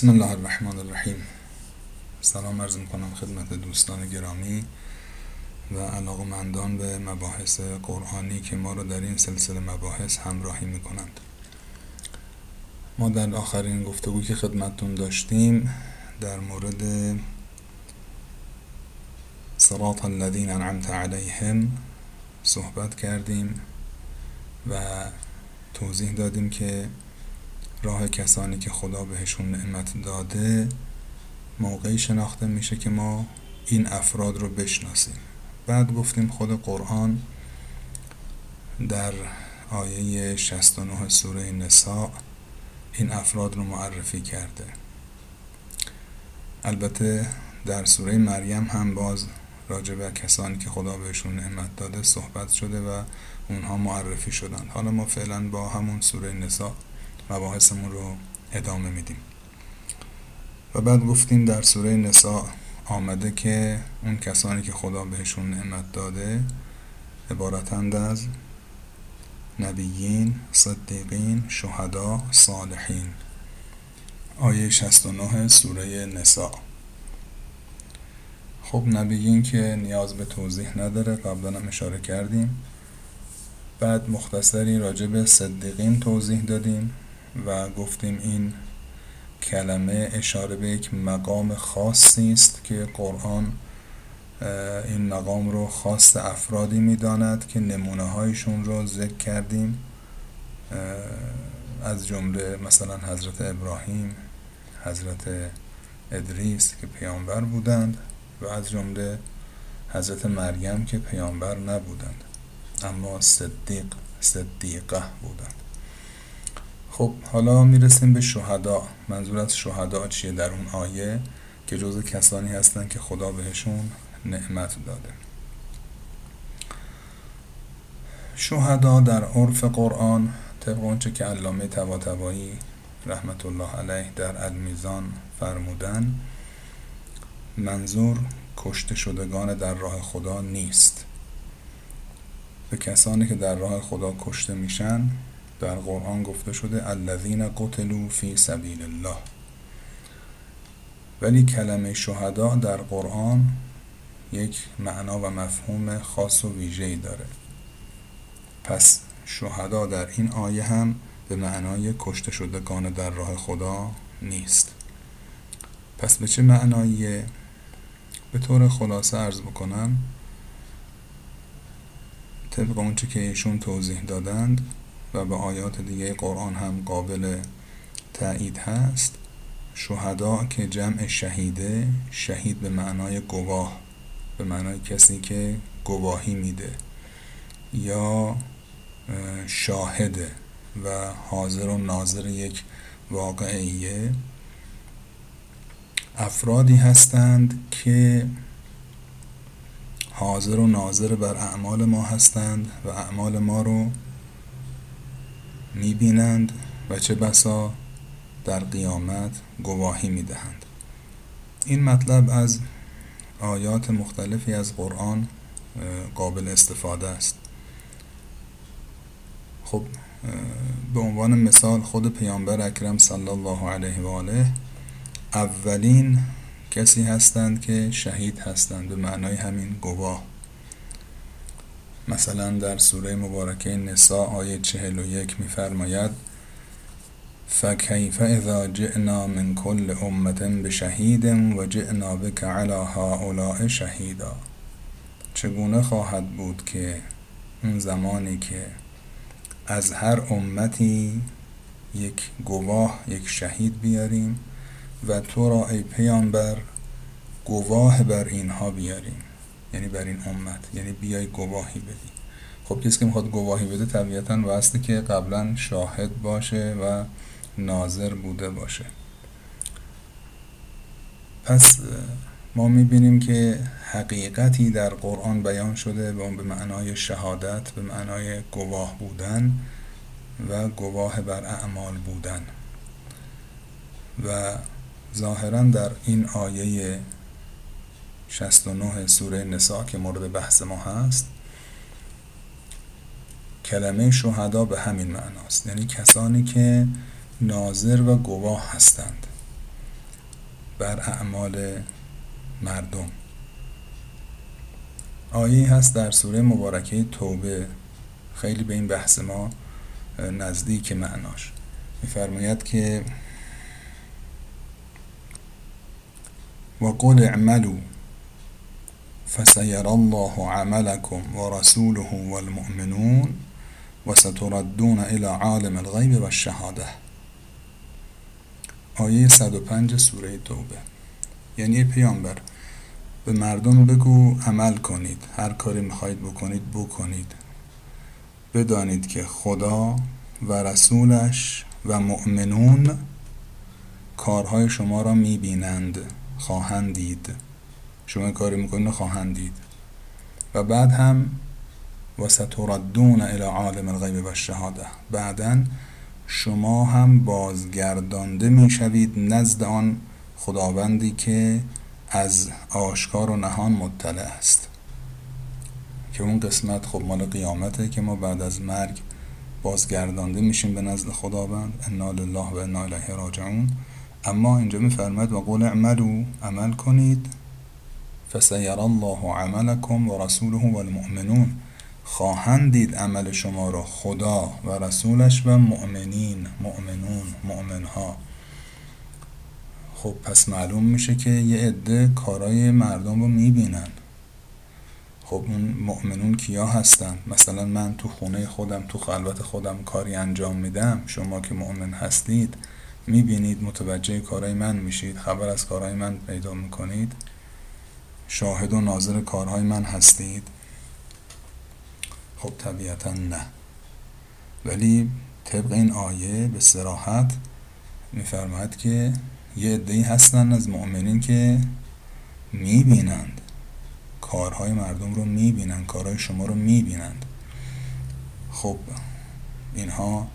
بسم الله الرحمن الرحیم سلام عرض می‌کنم خدمت دوستان گرامی و علاقمندان به مباحث قرآنی که ما رو در این سلسله مباحث همراهی می‌کنند. ما در آخرین گفتگو که خدمتتون داشتیم در مورد صراط الذین انعمت علیهم صحبت کردیم و توضیح دادیم که راه کسانی که خدا بهشون نعمت داده موقعی شناخته میشه که ما این افراد رو بشناسیم. بعد گفتیم خود قرآن در آیه 69 سوره نساء این افراد رو معرفی کرده. البته در سوره مریم هم باز راجع به کسانی که خدا بهشون نعمت داده صحبت شده و اونها معرفی شدن. حالا ما فعلا با همون سوره نساء مباحثمون رو ادامه میدیم. و بعد گفتیم در سوره نساء آمده که اون کسانی که خدا بهشون نعمت داده عبارتند از نبیین، صدیقین، شهدا، صالحین. آیه 69 سوره نساء. خب نبیین که نیاز به توضیح نداره قبلا هم اشاره کردیم. بعد مختصری راجع به صدیقین توضیح دادیم. و گفتیم این کلمه اشاره به یک مقام خاصی است که قرآن این مقام رو خاص افرادی می‌داند که نمونه هایشون رو ذکر کردیم. از جمله مثلا حضرت ابراهیم حضرت ادریس که پیامبر بودند و از جمله حضرت مریم که پیامبر نبودند اما صدیق صدیقه بودند. خب حالا می‌رسیم به شهدا. منظور از شهدا چیه در اون آیه؟ که جز کسانی هستن که خدا بهشون نعمت داده. شهدا در عرف قرآن طبق اونچه که علامه طباطبایی رحمت الله علیه در المیزان فرمودن منظور کشته شدگان در راه خدا نیست. به کسانی که در راه خدا کشته میشن در قرآن گفته شده الذین قتلوا فی سبیل الله. ولی کلمه شهدا در قرآن یک معنا و مفهوم خاص و ویژه‌ای داره. پس شهدا در این آیه هم به معنای کشته شدگان در راه خدا نیست. پس به چه معناییه؟ به طور خلاصه ارز بکنم طبق اونچه که ایشون توضیح دادند و به آیات دیگه قرآن هم قابل تایید هست. شهدا که جمع شهیده شهید به معنای گواه به معنای کسی که گواهی میده یا شاهده و حاضر و ناظر یک واقعیه. افرادی هستند که حاضر و ناظر بر اعمال ما هستند و اعمال ما رو می‌بینند و چه بسا در قیامت گواهی می‌دهند. این مطلب از آیات مختلفی از قرآن قابل استفاده است. خب به عنوان مثال خود پیامبر اکرم صلی الله علیه و آله اولین کسی هستند که شهید هستند. به معنای همین گواه. مثلا در سوره مبارکه نساء آیه چهل و یک میفرماید فکیف اذا جئنا من کل امت بشهید و جئنا بک علی هؤلاء شهیدا. چگونه خواهد بود که اون زمانی که از هر امتی یک گواه یک شهید بیاریم و تو را ای پیامبر گواه بر اینها بیاریم؟ یعنی بر این امت یعنی بیای گواهی بدی. خب کسی که می‌خواد گواهی بده طبیعتا واسطه که قبلا شاهد باشه و ناظر بوده باشه. پس ما می‌بینیم که حقیقتی در قرآن بیان شده و اون به معنای شهادت به معنای گواه بودن و گواه بر اعمال بودن. و ظاهرا در این آیه 69 سوره نساء که مورد بحث ما هست کلمه شهدا به همین معناست. یعنی کسانی که ناظر و گواه هستند بر اعمال مردم. آیه هست در سوره مبارکه توبه. خیلی به این بحث ما نزدیک معناش. میفرماید که و قل اعملوا فسيرى الله عملكم ورسوله والمؤمنون وستردون الى عالم الغیب و شهاده آیه 105 سوره توبه. یعنی پیامبر به مردم بگو عمل کنید. هر کاری می‌خواهید بکنید بکنید. بدانید که خدا و رسولش و مؤمنون کارهای شما را می‌بینند خواهند دید. شما کاری می‌کنید خواهند دید. و بعد هم و ستردون الى عالم الغیب و شهاده بعدا شما هم بازگردانده می‌شوید نزد آن خداوندی که از آشکار و نهان مطلع است. که اون قسمت خب مال قیامته که ما بعد از مرگ بازگردانده میشیم به نزد خداوند. انا لله و انا الیه راجعون. اما اینجا میفرماید و قول اعملو عمل کنید. فسیر الله عملکم و رسوله و المؤمنون خواهند دید عمل شما را خدا و رسولش و مؤمنین مؤمنون مؤمنها. خب پس معلوم میشه که یه عده کارای مردم رو می‌بینن. خب اون مؤمنون کیا هستن؟ مثلا من تو خونه خودم تو خلوت خودم کاری انجام میدم. شما که مؤمن هستید می‌بینید متوجه کارهای من میشید. خبر از کارهای من پیدا می‌کنید. شاهد و ناظر کارهای من هستید؟ خب طبیعتا نه. ولی طبق این آیه به سراحت میفرماید که یه عده‌ای هستن از مؤمنین که می‌بینند. کارهای مردم رو می‌بینند کارهای شما رو می‌بینند. خب اینها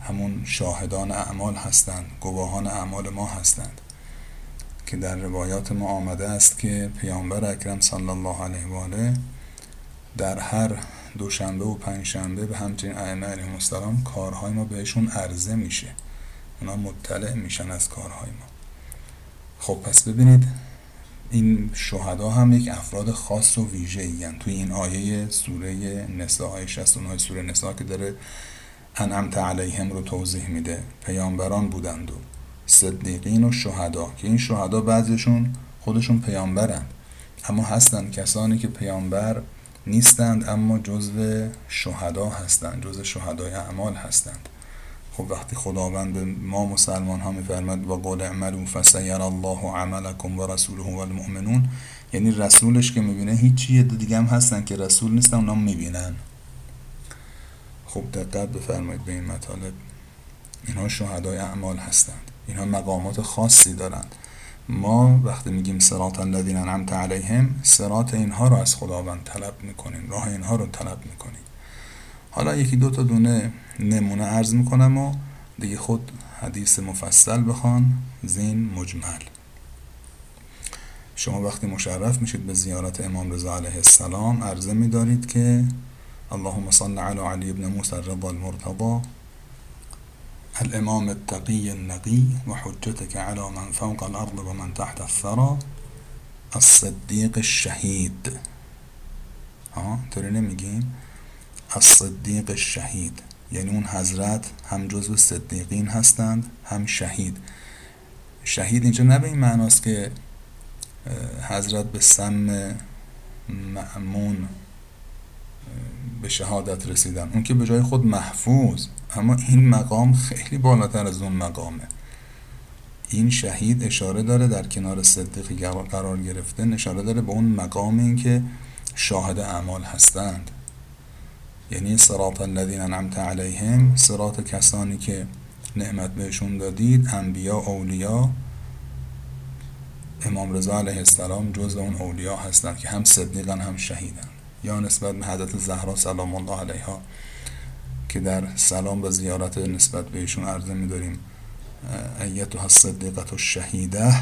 همون شاهدان اعمال هستند گواهان اعمال ما هستند. که در روایات ما آمده است که پیامبر اکرم صلی الله علیه و آله در هر دوشنبه و پنجشنبه به همچنین ائمه علیهم السلام کارهای ما بهشون عرضه میشه. اونا مطلع میشن از کارهای ما. خب پس ببینید این شهدا هم یک افراد خاص و ویژه این توی این آیه سوره نساء آیه 69 سوره نساء که داره انعمت علیهم رو توضیح میده. پیامبران بودند و صدیقین و شهدا که این شهدا بعضیشون خودشون پیامبرند اما هستند کسانی که پیامبر نیستند اما جزو شهدا هستند جزو شهدای اعمال هستند. خب وقتی خداوند ما مسلمان ها میفرماد و قول اعملوا فسیر الله عملکم و رسوله و المؤمنون. یعنی رسولش که می‌بینه هیچی دیگه هم هستن که رسول نیستن اونا می‌بینن. خب دقت بفرمایید به این مطالب. اینها شهدای اعمال هستند. اینها مقامات خاصی دارند. ما وقتی میگیم سرات الذین انعمت علیهم سرات اینها رو از خداوند طلب می‌کنیم. راه اینها رو طلب می‌کنیم. حالا یکی دو تا دونه نمونه عرض می‌کنم و دیگه خود حدیث مفصل بخوان. زین مجمل. شما وقتی مشرف میشید به زیارت امام رضا علیه السلام عرضه میدارید که اللهم صل علی علی ابن موسی الرضا المرتضى الامام التقی النقی و حجتك على من فوق الارض و من تحت الثرى الصدیق الشهید ها طوری نمیگیم الصدیق الشهید یعنی اون حضرت هم جزو صدیقین هستند هم شهید. شهید اینجا نه به این معناست که حضرت به سم معمون به شهادت رسیدن. اون که به جای خود محفوظ. اما این مقام خیلی بالاتر از اون مقامه. این شهید اشاره داره در کنار صدیقی قرار گرفته اشاره داره به اون مقام این که شاهد اعمال هستند. یعنی صراط الذین انعمت علیهم صراط کسانی که نعمت بهشون دادید انبیا اولیا. امام رضا علیه السلام جز اون اولیا هستند که هم صدیقن هم شهیدن. یا نسبت به حضرت زهرا سلام الله علیها. که در سلام و زیارت نسبت بهشون عرضه میداریم ایتها الصدیقه الشهیده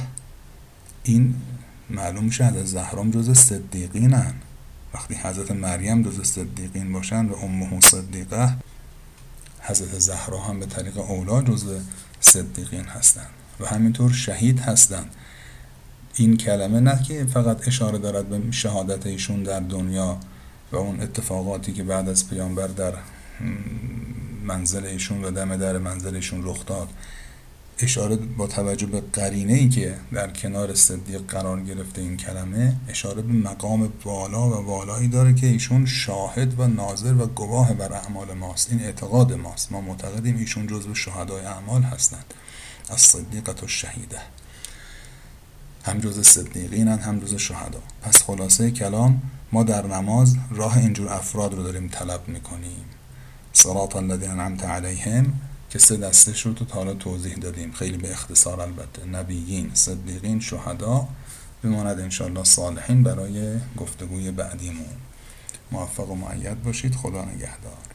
این معلوم میشه حضرت زهرام جز صدیقینن وقتی حضرت مریم جز صدیقین باشند و امه صدیقه حضرت زهرا هم به طریق اولا جز صدیقین هستند و همینطور شهید هستند این کلمه نه که فقط اشاره دارد به شهادت ایشون در دنیا و اون اتفاقاتی که بعد از پیامبر در منزل ایشون و دم در منزل ایشون رخ داد. اشاره با توجه به قرینه ای که در کنار صدیق قرار گرفته این کلمه اشاره به مقام بالا و والایی داره که ایشون شاهد و ناظر و گواه بر اعمال ماست. این اعتقاد ماست. ما معتقدیم ایشون جزو شهدای اعمال هستند. از صدیقت و شهیده هم جز صدیقین هم جز شهدا. پس خلاصه کلام ما در نماز راه اینجور افراد رو داریم طلب می‌کنیم. صراط الذین انعمت علیهم که سه دسته رو تو حالا توضیح دادیم. خیلی به اختصار البته. نبیین صدیقین شهدا بماند انشالله صالحین برای گفتگوی بعدیمون. موفق و معید باشید. خدا نگهدار.